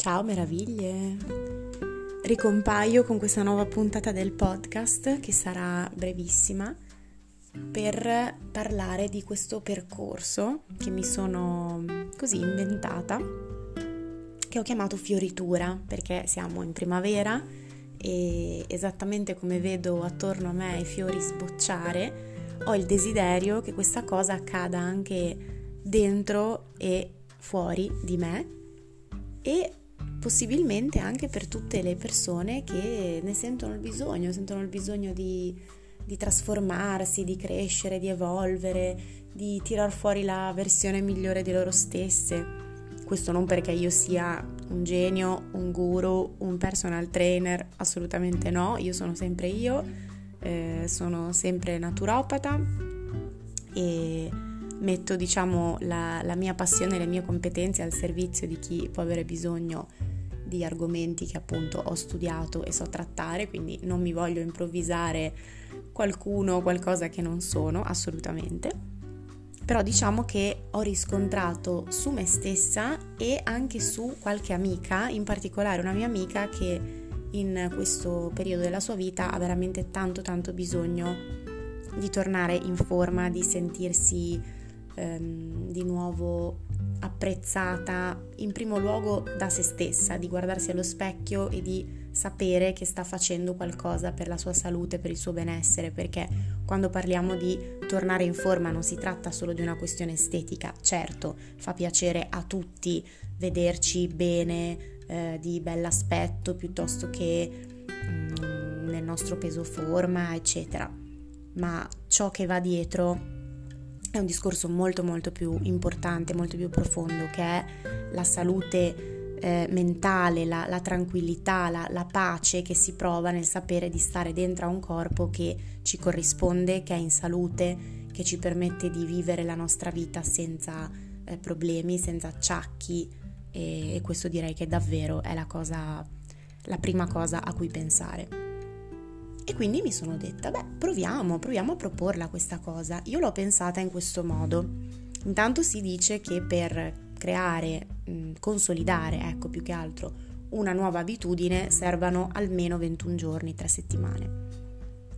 Ciao meraviglie! Ricompaio con questa nuova puntata del podcast che sarà brevissima per parlare di questo percorso che mi sono così inventata, che ho chiamato fioritura perché siamo in primavera e esattamente come vedo attorno a me i fiori sbocciare, ho il desiderio che questa cosa accada anche dentro e fuori di me e possibilmente anche per tutte le persone che ne sentono il bisogno, sentono il bisogno di, di trasformarsi, di crescere, di evolvere, di tirar fuori la versione migliore di loro stesse. Questo non perché io sia un genio, un guru, un personal trainer, assolutamente no, io sono sempre io, eh, sono sempre naturopata e metto diciamo la, la mia passione e le mie competenze al servizio di chi può avere bisogno di argomenti che appunto ho studiato e so trattare, quindi non mi voglio improvvisare qualcuno o qualcosa che non sono, assolutamente. Però diciamo che ho riscontrato su me stessa e anche su qualche amica, in particolare una mia amica che in questo periodo della sua vita ha veramente tanto tanto bisogno di tornare in forma, di sentirsi ehm, di nuovo apprezzata in primo luogo da se stessa, di guardarsi allo specchio e di sapere che sta facendo qualcosa per la sua salute, per il suo benessere, perché quando parliamo di tornare in forma non si tratta solo di una questione estetica, certo, fa piacere a tutti vederci bene, eh, di bell'aspetto piuttosto che mm, nel nostro peso forma, eccetera, ma ciò che va dietro è un discorso molto molto più importante, molto più profondo, che è la salute eh, mentale, la, la tranquillità, la, la, pace che si prova nel sapere di stare dentro a un corpo che ci corrisponde, che è in salute, che ci permette di vivere la nostra vita senza eh, problemi, senza acciacchi e, e questo direi che davvero è la cosa, la prima cosa a cui pensare. E quindi mi sono detta, beh, proviamo, proviamo a proporla questa cosa. Io l'ho pensata in questo modo. Intanto si dice che per creare, consolidare, ecco più che altro, una nuova abitudine servano almeno 21 giorni, 3 settimane.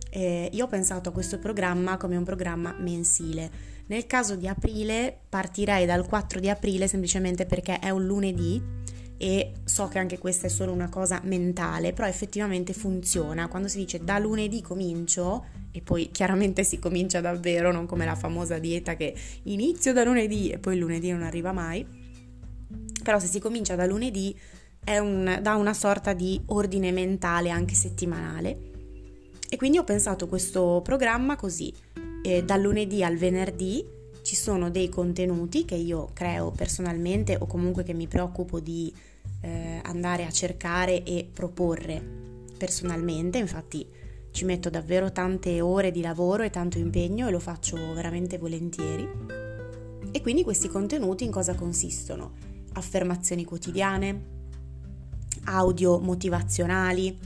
Eh, io ho pensato a questo programma come un programma mensile. Nel caso di aprile partirei dal 4 di aprile semplicemente perché è un lunedì e so che anche questa è solo una cosa mentale, però effettivamente funziona. Quando si dice da lunedì comincio, e poi chiaramente si comincia davvero, non come la famosa dieta che inizio da lunedì e poi il lunedì non arriva mai, però se si comincia da lunedì è un, da una sorta di ordine mentale anche settimanale. E quindi ho pensato questo programma così, eh, dal lunedì al venerdì ci sono dei contenuti che io creo personalmente o comunque che mi preoccupo di eh, andare a cercare e proporre personalmente, infatti ci metto davvero tante ore di lavoro e tanto impegno e lo faccio veramente volentieri. E quindi questi contenuti in cosa consistono? Affermazioni quotidiane, audio motivazionali,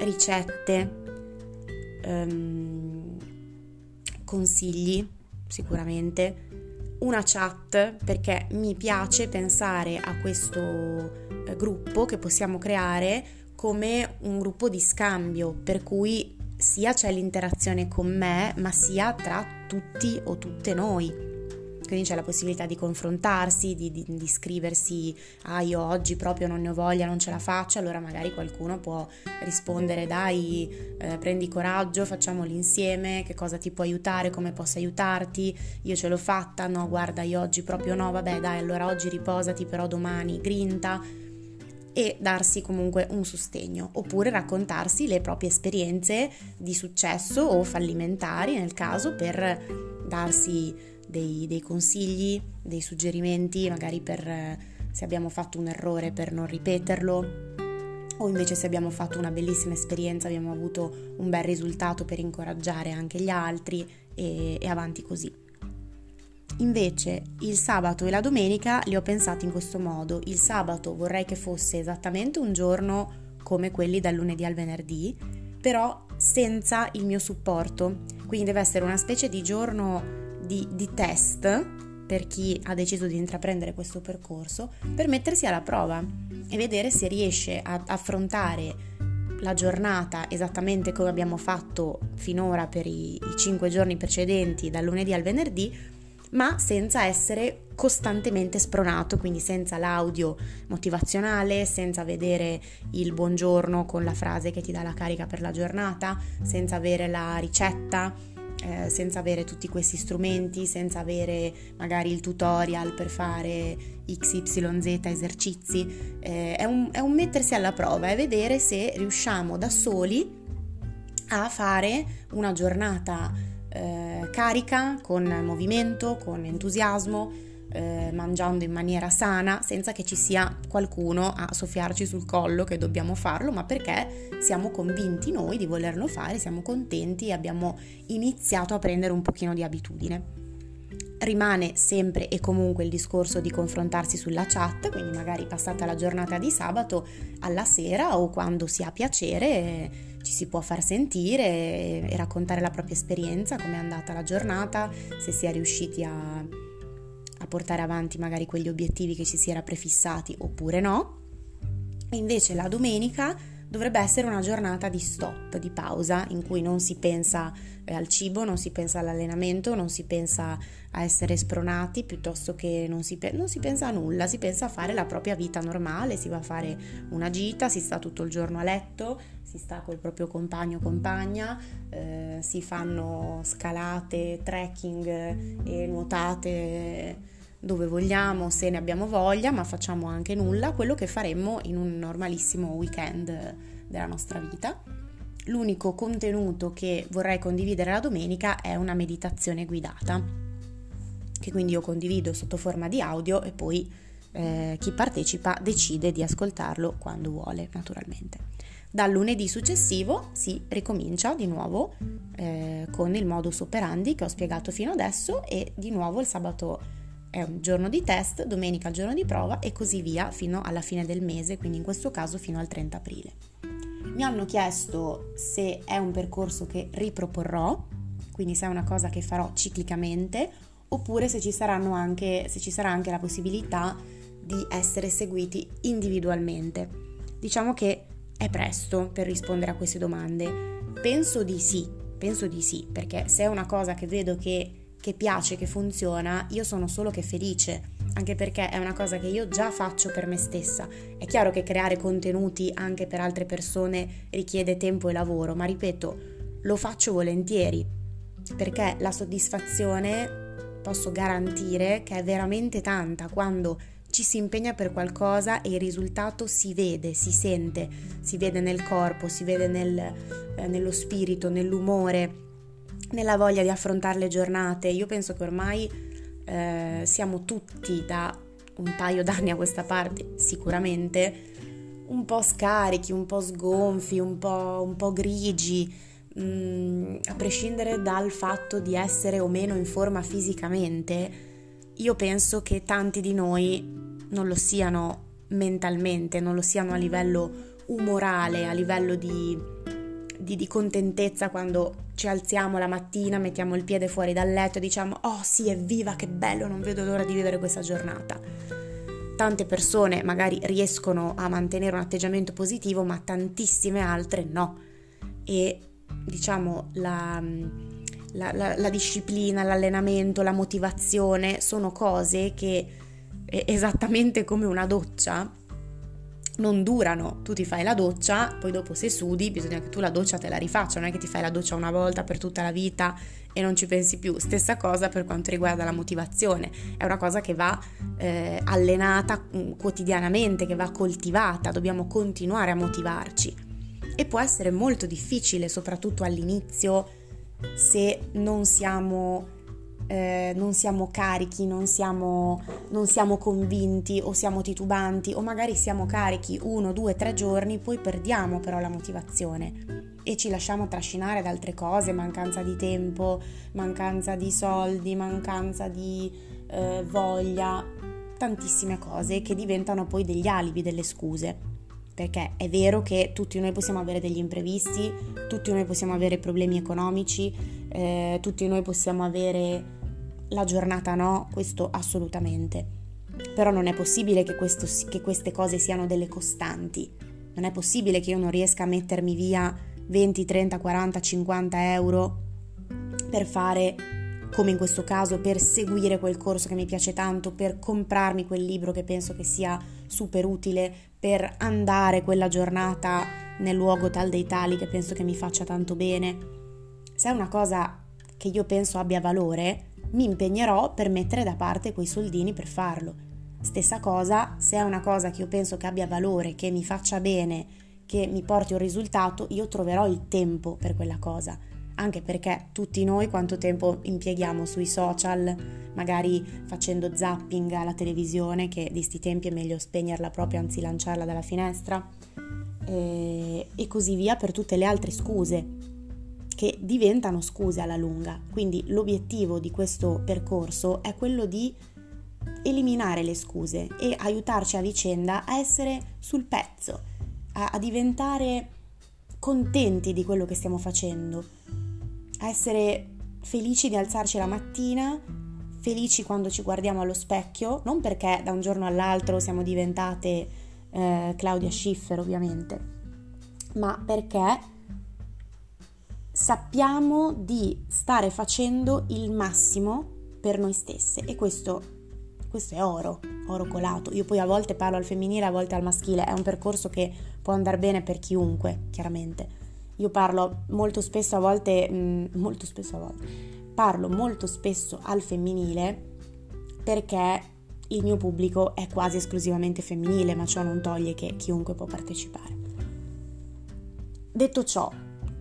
ricette, um, consigli sicuramente, una chat perché mi piace pensare a questo eh, gruppo che possiamo creare come un gruppo di scambio per cui sia c'è l'interazione con me ma sia tra tutti o tutte noi quindi c'è la possibilità di confrontarsi, di, di, di, scriversi, ah io oggi proprio non ne ho voglia, non ce la faccio, allora magari qualcuno può rispondere dai, eh, prendi coraggio, facciamolo insieme, che cosa ti può aiutare, come posso aiutarti, io ce l'ho fatta, no guarda io oggi proprio no, vabbè dai allora oggi riposati però domani grinta e darsi comunque un sostegno oppure raccontarsi le proprie esperienze di successo o fallimentari nel caso per darsi dei, dei consigli, dei suggerimenti, magari per eh, se abbiamo fatto un errore per non ripeterlo o invece se abbiamo fatto una bellissima esperienza, abbiamo avuto un bel risultato per incoraggiare anche gli altri e, e avanti così. Invece il sabato e la domenica li ho pensati in questo modo. Il sabato vorrei che fosse esattamente un giorno come quelli dal lunedì al venerdì, però senza il mio supporto. Quindi deve essere una specie di giorno di, di test per chi ha deciso di intraprendere questo percorso, per mettersi alla prova e vedere se riesce ad affrontare la giornata esattamente come abbiamo fatto finora per i, i 5 giorni precedenti, dal lunedì al venerdì, ma senza essere costantemente spronato, quindi senza l'audio motivazionale, senza vedere il buongiorno con la frase che ti dà la carica per la giornata, senza avere la ricetta, eh, senza avere tutti questi strumenti, senza avere magari il tutorial per fare XYZ esercizi. Eh, è, un, è un mettersi alla prova e vedere se riusciamo da soli a fare una giornata eh, carica, con movimento, con entusiasmo, eh, mangiando in maniera sana, senza che ci sia qualcuno a soffiarci sul collo che dobbiamo farlo, ma perché siamo convinti noi di volerlo fare, siamo contenti e abbiamo iniziato a prendere un pochino di abitudine. Rimane sempre e comunque il discorso di confrontarsi sulla chat, quindi magari passata la giornata di sabato alla sera o quando si ha piacere ci si può far sentire e raccontare la propria esperienza, come è andata la giornata, se si è riusciti a, portare avanti magari quegli obiettivi che ci si era prefissati oppure no. E invece la domenica dovrebbe essere una giornata di stop, di pausa, in cui non si pensa eh, al cibo, non si pensa all'allenamento, non si pensa a essere spronati, piuttosto che non si, pe- non si pensa a nulla, si pensa a fare la propria vita normale, si va a fare una gita, si sta tutto il giorno a letto, si sta col proprio compagno o compagna, eh, si fanno scalate, trekking e nuotate dove vogliamo, se ne abbiamo voglia, ma facciamo anche nulla, quello che faremmo in un normalissimo weekend della nostra vita. L'unico contenuto che vorrei condividere la domenica è una meditazione guidata, che quindi io condivido sotto forma di audio e poi eh, chi partecipa decide di ascoltarlo quando vuole, naturalmente. Dal lunedì successivo si ricomincia di nuovo eh, con il modus operandi che ho spiegato fino adesso e di nuovo il sabato è un giorno di test, domenica il giorno di prova e così via fino alla fine del mese, quindi in questo caso fino al 30 aprile. Mi hanno chiesto se è un percorso che riproporrò, quindi se è una cosa che farò ciclicamente, oppure se ci, anche, se ci sarà anche la possibilità di essere seguiti individualmente. Diciamo che è presto per rispondere a queste domande. Penso di sì, penso di sì, perché se è una cosa che vedo che che piace, che funziona, io sono solo che felice, anche perché è una cosa che io già faccio per me stessa. È chiaro che creare contenuti anche per altre persone richiede tempo e lavoro, ma ripeto, lo faccio volentieri, perché la soddisfazione posso garantire che è veramente tanta quando ci si impegna per qualcosa e il risultato si vede, si sente, si vede nel corpo, si vede nel, eh, nello spirito, nell'umore nella voglia di affrontare le giornate. Io penso che ormai eh, siamo tutti da un paio d'anni a questa parte, sicuramente, un po' scarichi, un po' sgonfi, un po', un po grigi, mh, mm, a prescindere dal fatto di essere o meno in forma fisicamente, io penso che tanti di noi non lo siano mentalmente, non lo siano a livello umorale, a livello di di, di, contentezza quando ci alziamo la mattina, mettiamo il piede fuori dal letto e diciamo oh sì, evviva, che bello, non vedo l'ora di vivere questa giornata. Tante persone magari riescono a mantenere un atteggiamento positivo, ma tantissime altre no. E diciamo la, la, la, la disciplina, l'allenamento, la motivazione sono cose che esattamente come una doccia non durano. Tu ti fai la doccia, poi dopo se sudi bisogna che tu la doccia te la rifaccia, non è che ti fai la doccia una volta per tutta la vita e non ci pensi più. Stessa cosa per quanto riguarda la motivazione, è una cosa che va eh, allenata mm, quotidianamente, che va coltivata, dobbiamo continuare a motivarci. E può essere molto difficile, soprattutto all'inizio, se non siamo eh, non siamo carichi, non siamo, non siamo convinti o siamo titubanti o magari siamo carichi uno, due, tre giorni, poi perdiamo però la motivazione e ci lasciamo trascinare da altre cose, mancanza di tempo, mancanza di soldi, mancanza di eh, voglia, tantissime cose che diventano poi degli alibi, delle scuse. Perché è vero che tutti noi possiamo avere degli imprevisti, tutti noi possiamo avere problemi economici, eh, tutti noi possiamo avere la giornata no, questo assolutamente. Però non è possibile che, questo, che queste cose siano delle costanti. Non è possibile che io non riesca a mettermi via 20, 30, 40, 50 euro per fare, come in questo caso, per seguire quel corso che mi piace tanto, per comprarmi quel libro che penso che sia super utile, per andare quella giornata nel luogo tal dei tali che penso che mi faccia tanto bene. Se è una cosa che io penso abbia valore, mi impegnerò per mettere da parte quei soldini per farlo. Stessa cosa, se è una cosa che io penso che abbia valore, che mi faccia bene, che mi porti un risultato, io troverò il tempo per quella cosa. Anche perché tutti noi quanto tempo impieghiamo sui social, magari facendo zapping alla televisione, che di sti tempi è meglio spegnerla proprio anzi lanciarla dalla finestra, e, e così via per tutte le altre scuse che diventano scuse alla lunga. Quindi l'obiettivo di questo percorso è quello di eliminare le scuse e aiutarci a vicenda a essere sul pezzo, a, a diventare contenti di quello che stiamo facendo, a essere felici di alzarci la mattina, felici quando ci guardiamo allo specchio, non perché da un giorno all'altro siamo diventate eh, Claudia Schiffer ovviamente, ma perché sappiamo di stare facendo il massimo per noi stesse e questo, questo è oro, oro colato. Io poi a volte parlo al femminile, a volte al maschile, è un percorso che può andare bene per chiunque, chiaramente. Io parlo molto spesso a volte, mm, molto spesso a volte, parlo molto spesso al femminile perché il mio pubblico è quasi esclusivamente femminile, ma ciò non toglie che chiunque può partecipare. Detto ciò,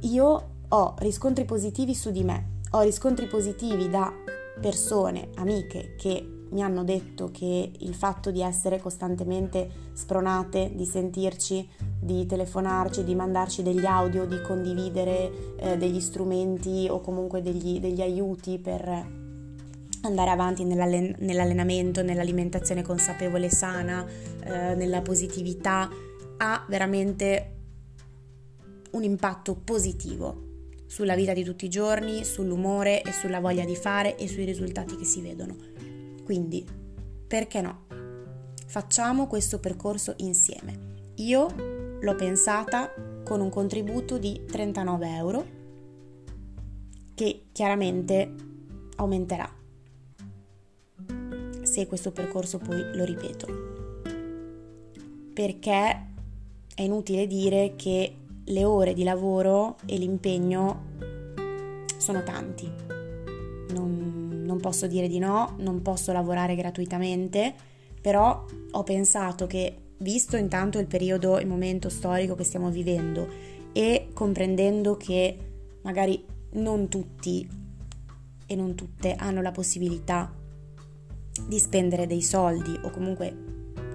io ho riscontri positivi su di me, ho riscontri positivi da persone, amiche che mi hanno detto che il fatto di essere costantemente spronate, di sentirci, di telefonarci, di mandarci degli audio, di condividere eh, degli strumenti o comunque degli, degli, aiuti per andare avanti nell'allen- nell'allenamento, nell'alimentazione consapevole e sana, eh, nella positività, ha veramente un impatto positivo sulla vita di tutti i giorni, sull'umore e sulla voglia di fare e sui risultati che si vedono. Quindi, perché no? Facciamo questo percorso insieme. Io l'ho pensata con un contributo di 39 euro che chiaramente aumenterà se questo percorso poi lo ripeto. Perché è inutile dire che le ore di lavoro e l'impegno sono tanti. Non, non, posso dire di no, non posso lavorare gratuitamente, però ho pensato che, visto intanto il periodo, il momento storico che stiamo vivendo e comprendendo che magari non tutti e non tutte hanno la possibilità di spendere dei soldi o comunque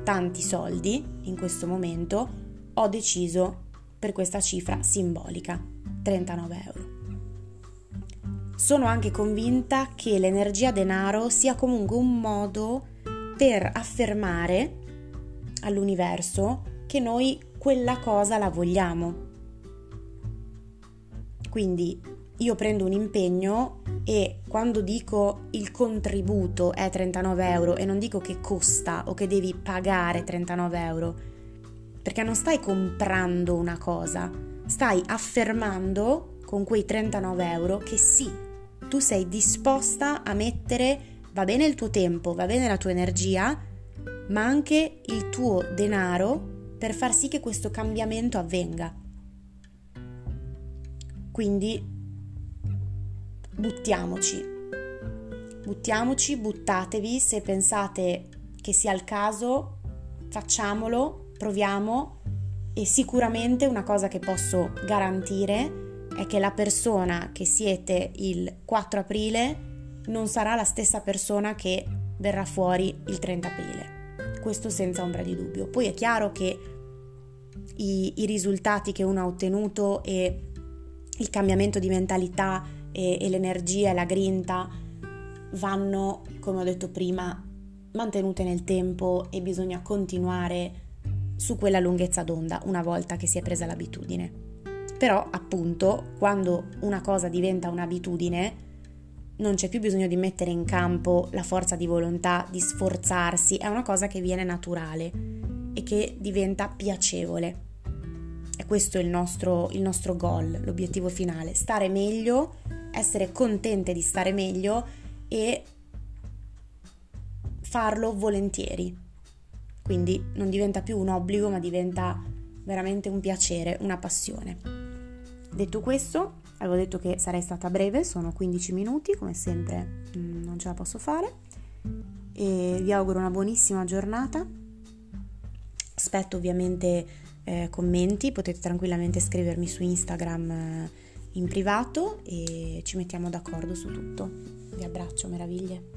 tanti soldi in questo momento, ho deciso per questa cifra simbolica, 39 euro. Sono anche convinta che l'energia denaro sia comunque un modo per affermare all'universo che noi quella cosa la vogliamo. Quindi io prendo un impegno e quando dico il contributo è 39 euro e non dico che costa o che devi pagare 39 euro, perché non stai comprando una cosa, stai affermando con quei 39 euro che sì, tu sei disposta a mettere, va bene il tuo tempo, va bene la tua energia, ma anche il tuo denaro per far sì che questo cambiamento avvenga. Quindi buttiamoci, buttiamoci, buttatevi, se pensate che sia il caso, facciamolo proviamo e sicuramente una cosa che posso garantire è che la persona che siete il 4 aprile non sarà la stessa persona che verrà fuori il 30 aprile. Questo senza ombra di dubbio. Poi è chiaro che i, i risultati che uno ha ottenuto e il cambiamento di mentalità e, e l'energia e la grinta vanno, come ho detto prima, mantenute nel tempo e bisogna continuare su quella lunghezza d'onda una volta che si è presa l'abitudine. Però appunto quando una cosa diventa un'abitudine non c'è più bisogno di mettere in campo la forza di volontà, di sforzarsi, è una cosa che viene naturale e che diventa piacevole. E questo è il nostro, il nostro goal, l'obiettivo finale, stare meglio, essere contente di stare meglio e farlo volentieri. Quindi non diventa più un obbligo, ma diventa veramente un piacere, una passione. Detto questo, avevo detto che sarei stata breve, sono 15 minuti, come sempre mm, non ce la posso fare. E vi auguro una buonissima giornata. Aspetto ovviamente eh, commenti, potete tranquillamente scrivermi su Instagram eh, in privato e ci mettiamo d'accordo su tutto. Vi abbraccio, meraviglie.